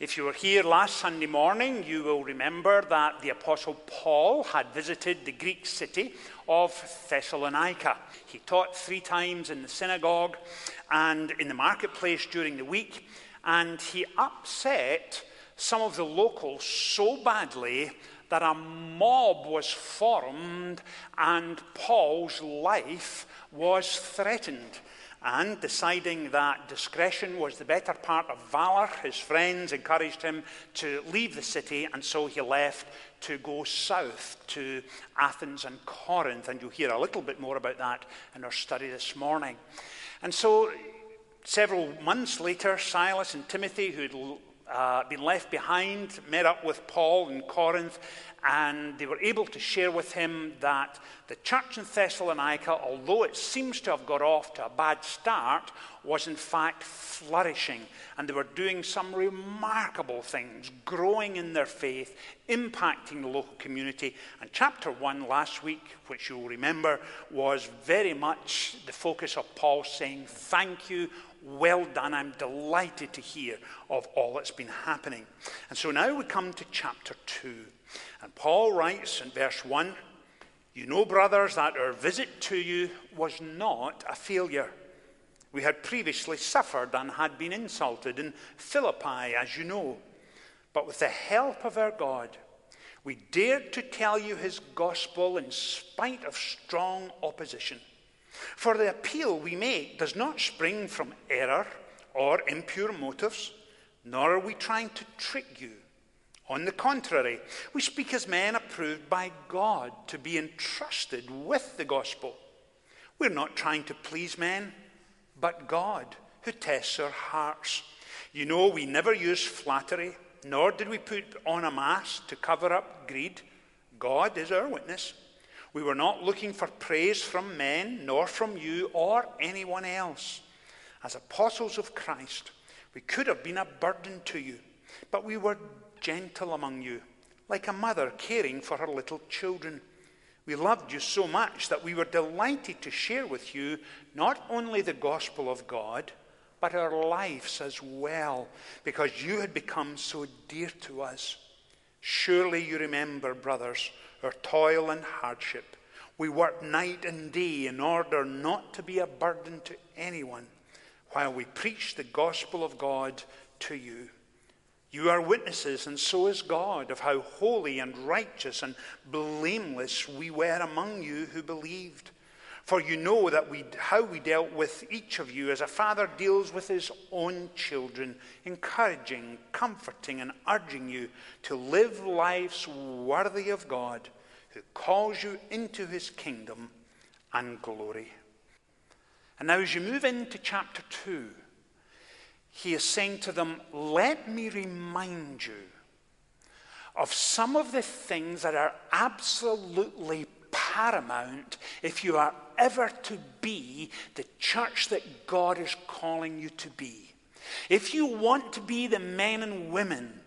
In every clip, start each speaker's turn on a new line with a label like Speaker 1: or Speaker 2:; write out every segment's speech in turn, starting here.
Speaker 1: If you were here last Sunday morning, you will remember that the Apostle Paul had visited the Greek city of Thessalonica. He taught three times in the synagogue and in the marketplace during the week, and he upset some of the locals so badly that a mob was formed and Paul's life was threatened. And deciding that discretion was the better part of valor, his friends encouraged him to leave the city, and so he left to go south to Athens and Corinth. And you'll hear a little bit more about that in our study this morning. And so, several months later, Silas and Timothy, who'd uh, been left behind, met up with Paul in Corinth, and they were able to share with him that the church in Thessalonica, although it seems to have got off to a bad start, was in fact flourishing. And they were doing some remarkable things, growing in their faith, impacting the local community. And chapter one last week, which you'll remember, was very much the focus of Paul saying, Thank you well done. I'm delighted to hear of all that's been happening. And so now we come to chapter 2. And Paul writes in verse 1 You know, brothers, that our visit to you was not a failure. We had previously suffered and had been insulted in Philippi, as you know. But with the help of our God, we dared to tell you his gospel in spite of strong opposition. For the appeal we make does not spring from error or impure motives, nor are we trying to trick you. On the contrary, we speak as men approved by God to be entrusted with the gospel. We're not trying to please men, but God, who tests our hearts. You know, we never use flattery, nor did we put on a mask to cover up greed. God is our witness. We were not looking for praise from men, nor from you or anyone else. As apostles of Christ, we could have been a burden to you, but we were gentle among you, like a mother caring for her little children. We loved you so much that we were delighted to share with you not only the gospel of God, but our lives as well, because you had become so dear to us. Surely you remember, brothers, our toil and hardship. We work night and day in order not to be a burden to anyone while we preach the gospel of God to you. You are witnesses, and so is God, of how holy and righteous and blameless we were among you who believed. For you know that we, how we dealt with each of you as a father deals with his own children, encouraging, comforting, and urging you to live lives worthy of God who calls you into his kingdom and glory. And now, as you move into chapter 2, he is saying to them, Let me remind you of some of the things that are absolutely paramount if you are ever to be the church that God is calling you to be. If you want to be the men and women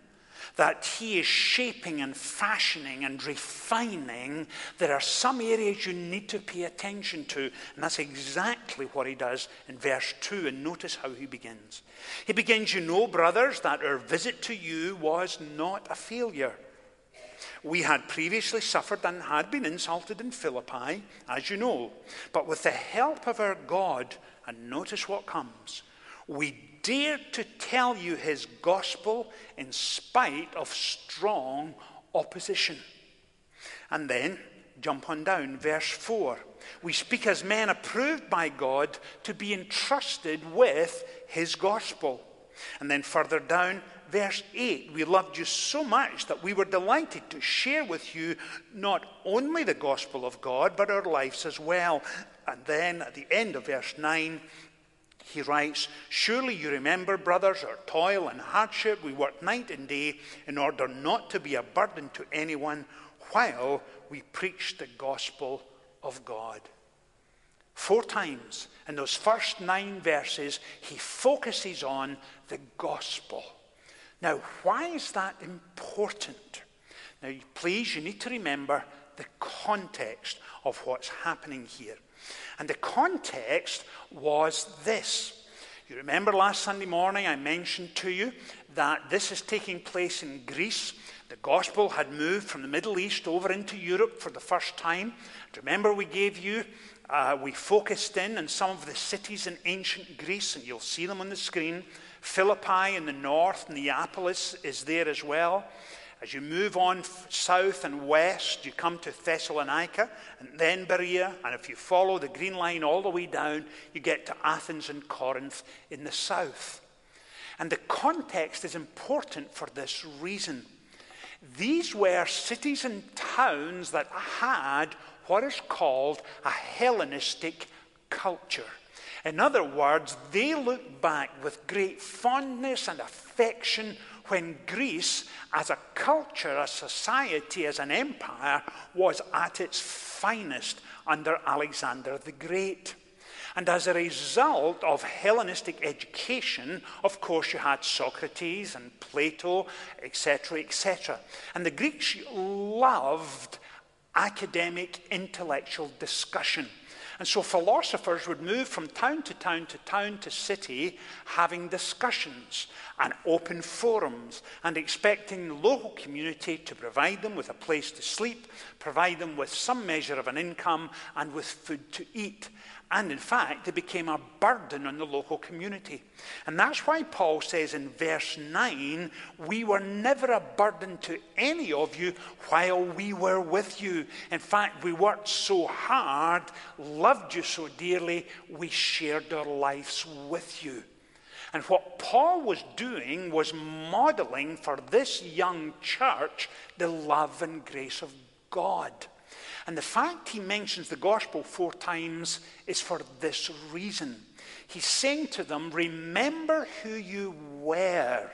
Speaker 1: that He is shaping and fashioning and refining, there are some areas you need to pay attention to. And that's exactly what He does in verse 2. And notice how He begins. He begins, You know, brothers, that our visit to you was not a failure. We had previously suffered and had been insulted in Philippi, as you know. But with the help of our God, and notice what comes, we dared to tell you his gospel in spite of strong opposition. And then, jump on down, verse 4. We speak as men approved by God to be entrusted with his gospel. And then further down, verse 8, we loved you so much that we were delighted to share with you not only the gospel of God, but our lives as well. And then at the end of verse 9, he writes, Surely you remember, brothers, our toil and hardship. We worked night and day in order not to be a burden to anyone while we preached the gospel of God. Four times in those first nine verses, he focuses on the gospel. Now, why is that important? Now, please, you need to remember the context of what's happening here. And the context was this. You remember last Sunday morning I mentioned to you that this is taking place in Greece. The gospel had moved from the Middle East over into Europe for the first time. Remember, we gave you, uh, we focused in on some of the cities in ancient Greece, and you'll see them on the screen. Philippi in the north, Neapolis is there as well. As you move on south and west, you come to Thessalonica and then Berea. And if you follow the green line all the way down, you get to Athens and Corinth in the south. And the context is important for this reason. These were cities and towns that had what is called a Hellenistic culture. In other words, they look back with great fondness and affection when Greece, as a culture, a society, as an empire, was at its finest under Alexander the Great. And as a result of Hellenistic education, of course, you had Socrates and Plato, etc., etc. And the Greeks loved academic, intellectual discussion. And so philosophers would move from town to town to town to city, having discussions and open forums, and expecting the local community to provide them with a place to sleep, provide them with some measure of an income, and with food to eat. And in fact, they became a burden on the local community. And that's why Paul says in verse 9, We were never a burden to any of you while we were with you. In fact, we worked so hard, loved you so dearly, we shared our lives with you. And what Paul was doing was modeling for this young church the love and grace of God. And the fact he mentions the gospel four times is for this reason. He's saying to them, Remember who you were.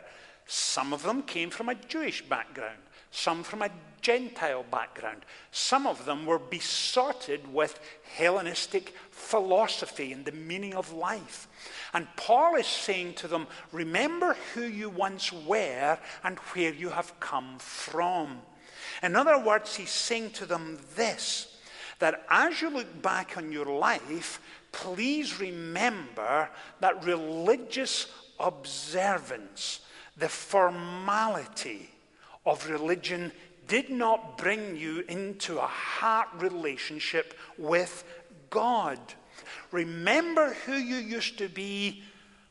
Speaker 1: Some of them came from a Jewish background, some from a Gentile background. Some of them were besotted with Hellenistic philosophy and the meaning of life. And Paul is saying to them, Remember who you once were and where you have come from. In other words, he's saying to them this that as you look back on your life, please remember that religious observance, the formality of religion, did not bring you into a heart relationship with God. Remember who you used to be,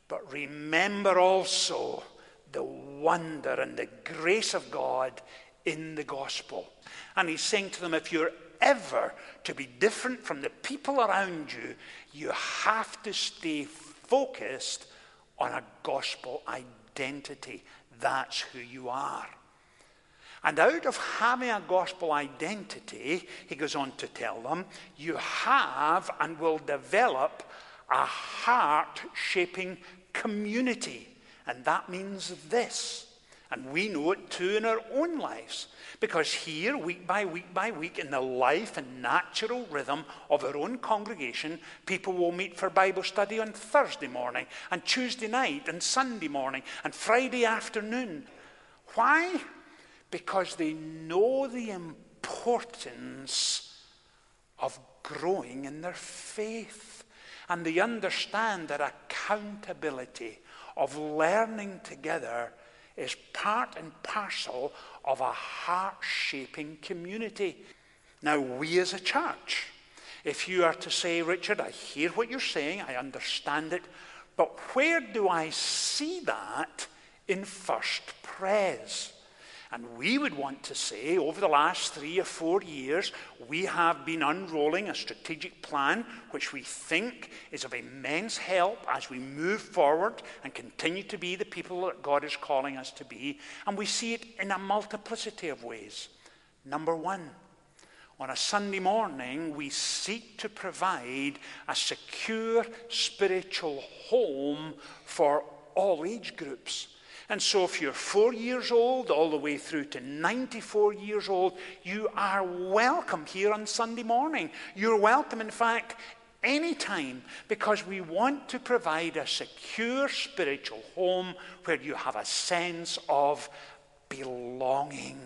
Speaker 1: but remember also the wonder and the grace of God in the gospel. And he's saying to them, if you're ever to be different from the people around you, you have to stay focused on a gospel identity. That's who you are. And out of having a gospel identity, he goes on to tell them, you have and will develop a heart shaping community. And that means this and we know it too in our own lives. Because here, week by week by week, in the life and natural rhythm of our own congregation, people will meet for Bible study on Thursday morning, and Tuesday night, and Sunday morning, and Friday afternoon. Why? Because they know the importance of growing in their faith. And they understand that accountability of learning together is part and parcel of a heart shaping community. Now, we as a church, if you are to say, Richard, I hear what you're saying, I understand it, but where do I see that in First Pres? And we would want to say, over the last three or four years, we have been unrolling a strategic plan which we think is of immense help as we move forward and continue to be the people that God is calling us to be. And we see it in a multiplicity of ways. Number one, on a Sunday morning, we seek to provide a secure spiritual home for all age groups. And so, if you're four years old all the way through to 94 years old, you are welcome here on Sunday morning. You're welcome, in fact, anytime, because we want to provide a secure spiritual home where you have a sense of belonging,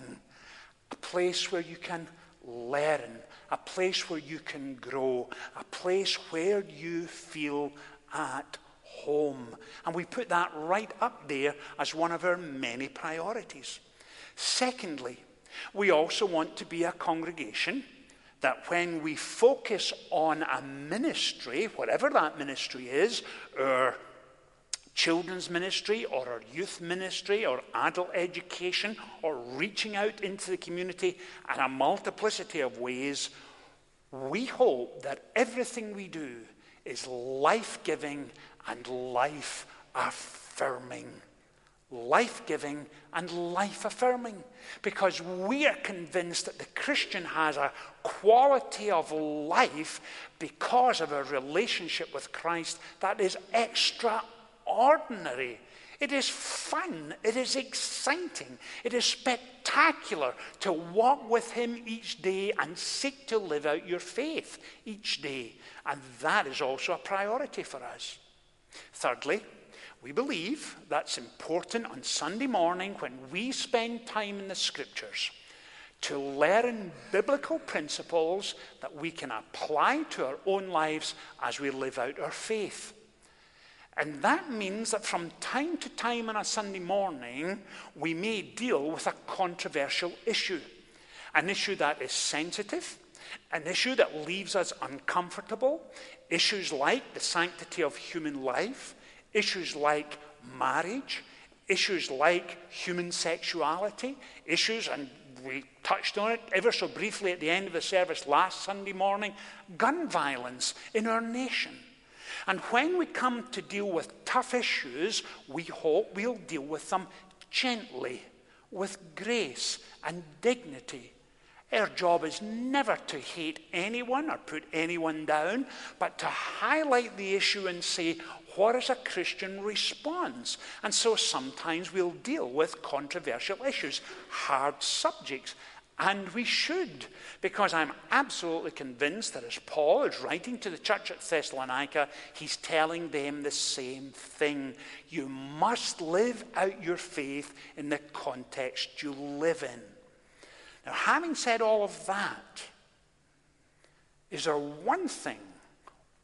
Speaker 1: a place where you can learn, a place where you can grow, a place where you feel at home. And we put that right up there as one of our many priorities. Secondly, we also want to be a congregation that when we focus on a ministry, whatever that ministry is, our children's ministry or our youth ministry or adult education or reaching out into the community in a multiplicity of ways, we hope that everything we do is life giving and life affirming. Life giving and life affirming. Because we are convinced that the Christian has a quality of life because of a relationship with Christ that is extraordinary. It is fun. It is exciting. It is spectacular to walk with Him each day and seek to live out your faith each day. And that is also a priority for us. Thirdly, we believe that's important on Sunday morning when we spend time in the scriptures to learn biblical principles that we can apply to our own lives as we live out our faith. And that means that from time to time on a Sunday morning, we may deal with a controversial issue. An issue that is sensitive, an issue that leaves us uncomfortable, issues like the sanctity of human life, issues like marriage, issues like human sexuality, issues, and we touched on it ever so briefly at the end of the service last Sunday morning gun violence in our nation. And when we come to deal with tough issues, we hope we'll deal with them gently, with grace and dignity. Our job is never to hate anyone or put anyone down, but to highlight the issue and say, what is a Christian response? And so sometimes we'll deal with controversial issues, hard subjects, and we should, because I'm absolutely convinced that as Paul is writing to the church at Thessalonica, he's telling them the same thing. You must live out your faith in the context you live in. Now, having said all of that, is there one thing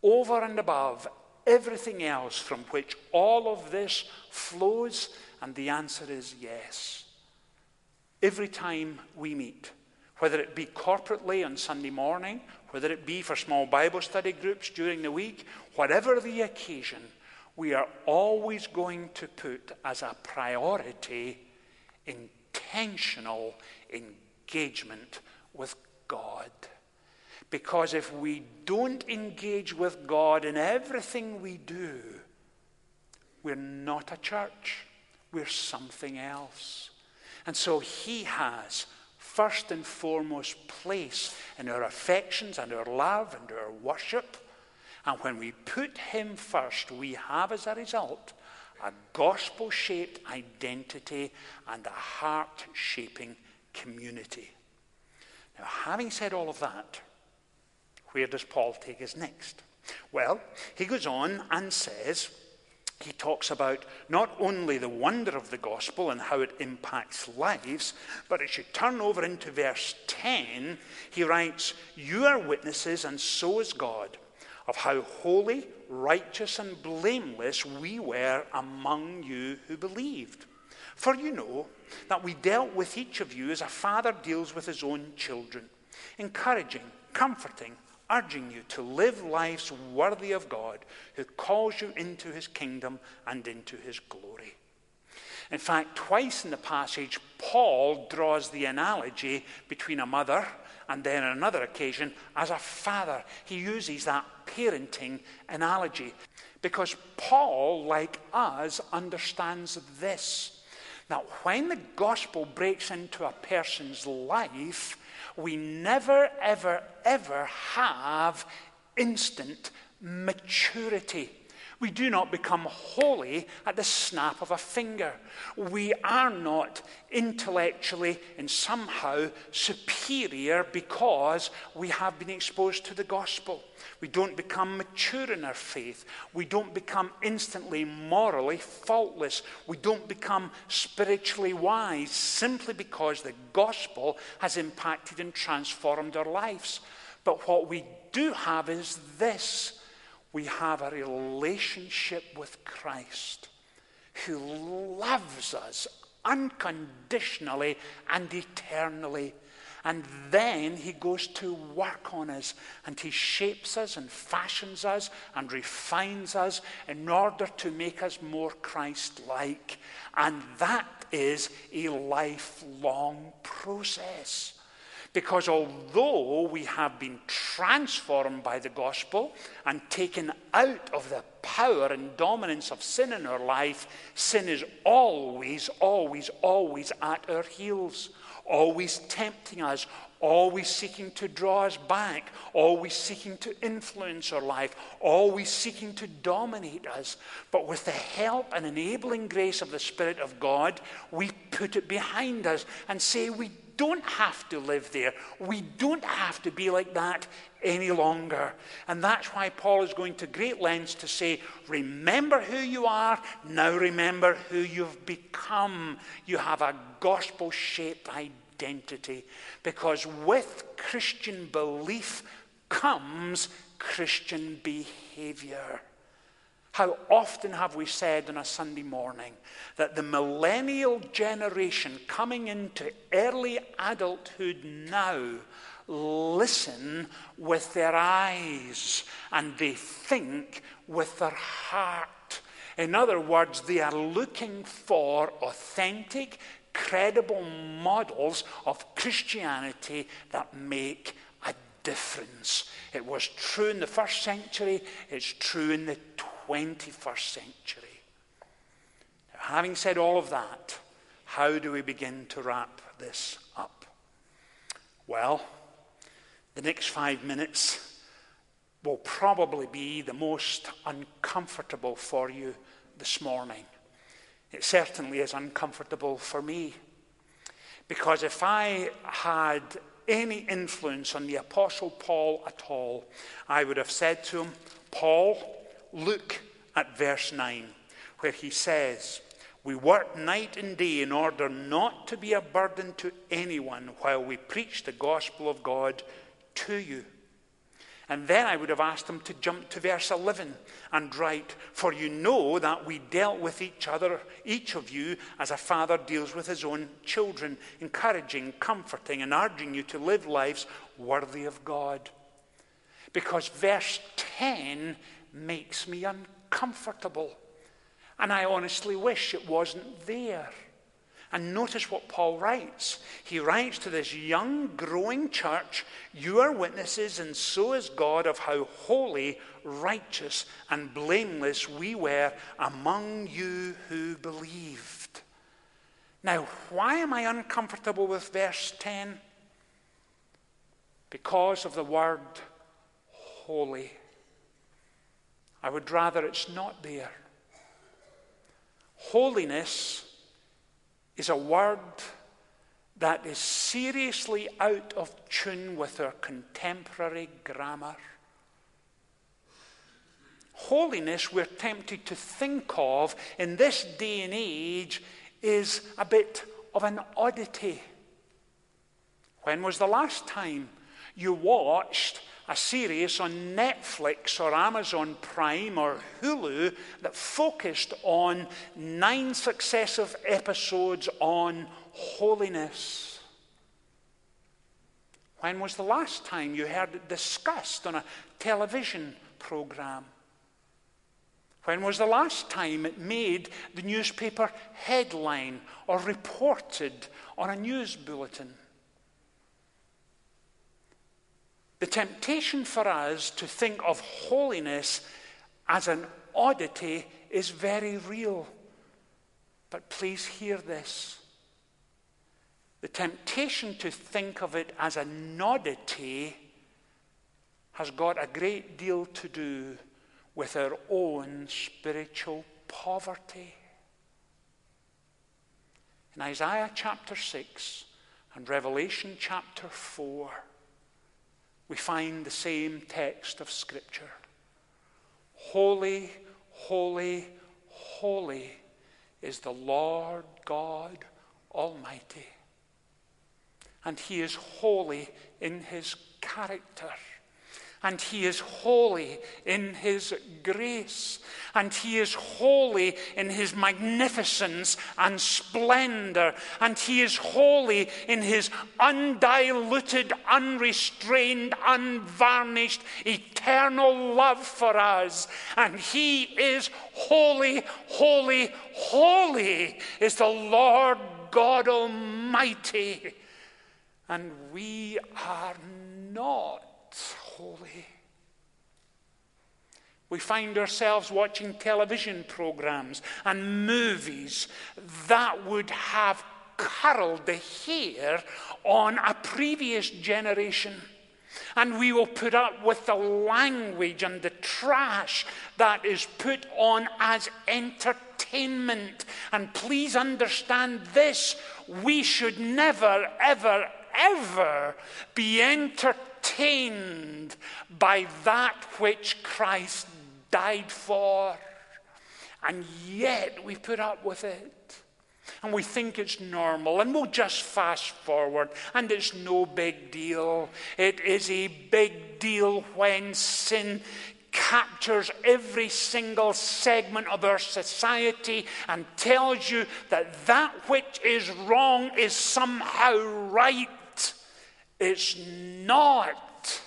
Speaker 1: over and above everything else from which all of this flows? And the answer is yes. Every time we meet, whether it be corporately on Sunday morning, whether it be for small Bible study groups during the week, whatever the occasion, we are always going to put as a priority intentional engagement with God. Because if we don't engage with God in everything we do, we're not a church, we're something else. And so He has first and foremost place in our affections and our love and our worship. And when we put Him first, we have as a result a gospel shaped identity and a heart shaping community. Now, having said all of that, where does Paul take us next? Well, he goes on and says, he talks about not only the wonder of the gospel and how it impacts lives, but as you turn over into verse 10, he writes, You are witnesses, and so is God, of how holy, righteous, and blameless we were among you who believed. For you know that we dealt with each of you as a father deals with his own children, encouraging, comforting, urging you to live lives worthy of God who calls you into his kingdom and into his glory. In fact, twice in the passage, Paul draws the analogy between a mother and then on another occasion as a father. He uses that parenting analogy because Paul, like us, understands this. That when the gospel breaks into a person's life, we never, ever, ever have instant maturity. We do not become holy at the snap of a finger. We are not intellectually and somehow superior because we have been exposed to the gospel. We don't become mature in our faith. We don't become instantly morally faultless. We don't become spiritually wise simply because the gospel has impacted and transformed our lives. But what we do have is this we have a relationship with Christ who loves us unconditionally and eternally. And then he goes to work on us and he shapes us and fashions us and refines us in order to make us more Christ like. And that is a lifelong process. Because although we have been transformed by the gospel and taken out of the power and dominance of sin in our life, sin is always, always, always at our heels, always tempting us, always seeking to draw us back, always seeking to influence our life, always seeking to dominate us. But with the help and enabling grace of the Spirit of God, we put it behind us and say, We don't have to live there. We don't have to be like that any longer. And that's why Paul is going to great lengths to say, Remember who you are, now remember who you've become. You have a gospel shaped identity. Because with Christian belief comes Christian behavior. How often have we said on a Sunday morning that the millennial generation coming into early adulthood now listen with their eyes and they think with their heart? In other words, they are looking for authentic, credible models of Christianity that make a difference. It was true in the first century, it's true in the 21st century. Now, having said all of that, how do we begin to wrap this up? Well, the next five minutes will probably be the most uncomfortable for you this morning. It certainly is uncomfortable for me. Because if I had any influence on the Apostle Paul at all, I would have said to him, Paul, look at verse 9, where he says, We work night and day in order not to be a burden to anyone while we preach the gospel of God to you. And then I would have asked him to jump to verse 11 and write, For you know that we dealt with each other, each of you, as a father deals with his own children, encouraging, comforting, and urging you to live lives worthy of God. Because verse 10 makes me uncomfortable. And I honestly wish it wasn't there. And notice what Paul writes. He writes to this young, growing church You are witnesses, and so is God, of how holy, righteous, and blameless we were among you who believed. Now, why am I uncomfortable with verse 10? Because of the word holy. I would rather it's not there. Holiness is a word that is seriously out of tune with our contemporary grammar. Holiness, we're tempted to think of in this day and age, is a bit of an oddity. When was the last time you watched a series on Netflix or Amazon Prime or Hulu that focused on nine successive episodes on holiness. When was the last time you heard it discussed on a television program? When was the last time it made the newspaper headline or reported on a news bulletin? The temptation for us to think of holiness as an oddity is very real. But please hear this. The temptation to think of it as a oddity has got a great deal to do with our own spiritual poverty. In Isaiah chapter 6 and Revelation chapter 4, we find the same text of Scripture. Holy, holy, holy is the Lord God Almighty. And He is holy in His character. And he is holy in his grace. And he is holy in his magnificence and splendor. And he is holy in his undiluted, unrestrained, unvarnished, eternal love for us. And he is holy, holy, holy is the Lord God Almighty. And we are not holy. We find ourselves watching television programs and movies that would have curled the hair on a previous generation. And we will put up with the language and the trash that is put on as entertainment. And please understand this we should never, ever, ever be entertained obtained by that which Christ died for. And yet we put up with it. And we think it's normal, and we'll just fast forward, and it's no big deal. It is a big deal when sin captures every single segment of our society and tells you that that which is wrong is somehow right. It's not.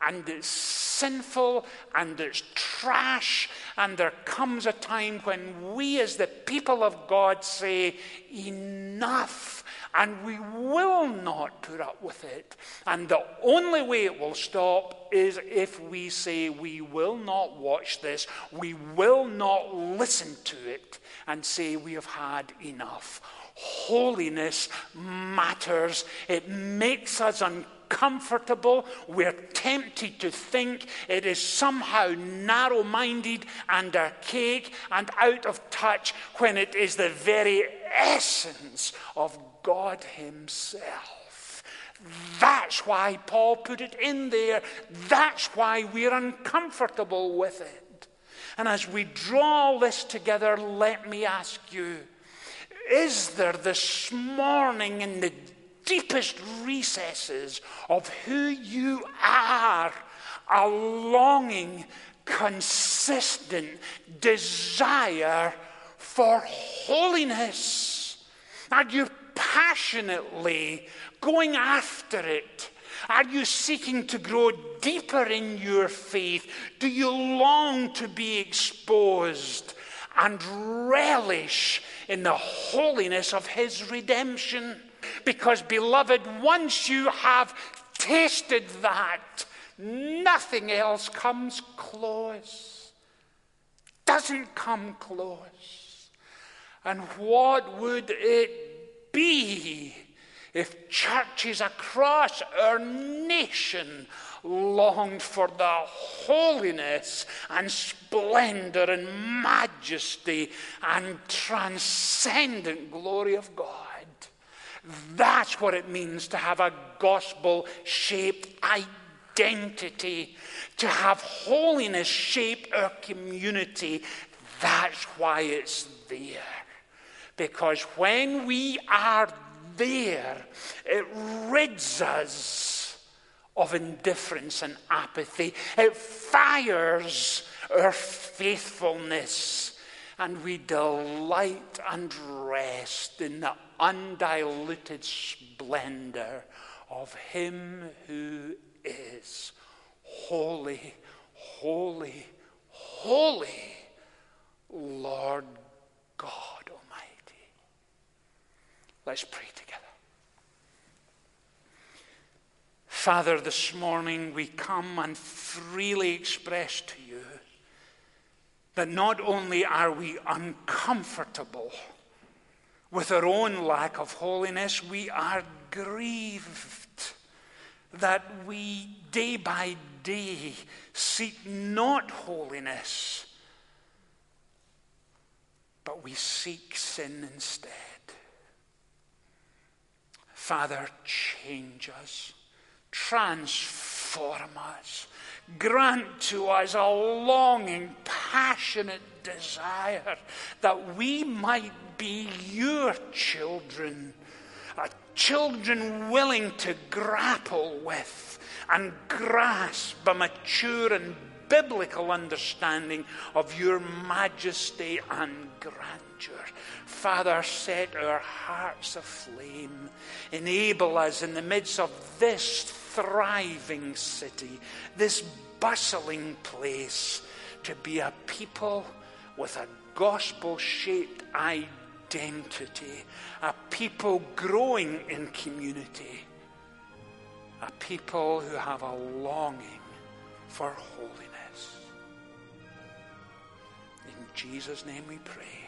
Speaker 1: And it's sinful and it's trash. And there comes a time when we, as the people of God, say, Enough. And we will not put up with it. And the only way it will stop is if we say, We will not watch this, we will not listen to it, and say, We have had enough. Holiness matters. It makes us uncomfortable. We're tempted to think it is somehow narrow minded and archaic and out of touch when it is the very essence of God Himself. That's why Paul put it in there. That's why we're uncomfortable with it. And as we draw all this together, let me ask you is there this morning in the deepest recesses of who you are a longing, consistent desire for holiness? Are you passionately going after it? Are you seeking to grow deeper in your faith? Do you long to be exposed and relish in the holiness of his redemption. Because, beloved, once you have tasted that, nothing else comes close. Doesn't come close. And what would it be if churches across our nation longed for the holiness and splendor and majesty and transcendent glory of God. That's what it means to have a gospel shaped identity, to have holiness shape our community. That's why it's there. Because when we are there, it rids us of indifference and apathy. It fires our faithfulness, and we delight and rest in the undiluted splendor of Him who is holy, holy, holy, Lord God Almighty. Let's pray together. Father, this morning we come and freely express to you that not only are we uncomfortable with our own lack of holiness, we are grieved that we day by day seek not holiness, but we seek sin instead. Father, change us transform us. Grant to us a longing, passionate desire that we might be your children a children willing to grapple with and grasp a mature and biblical understanding of your majesty and grandeur. Father, set our hearts aflame. Enable us in the midst of this thriving city, this bustling place, to be a people with a gospel shaped identity, a people growing in community, a people who have a longing for holiness. In Jesus' name we pray.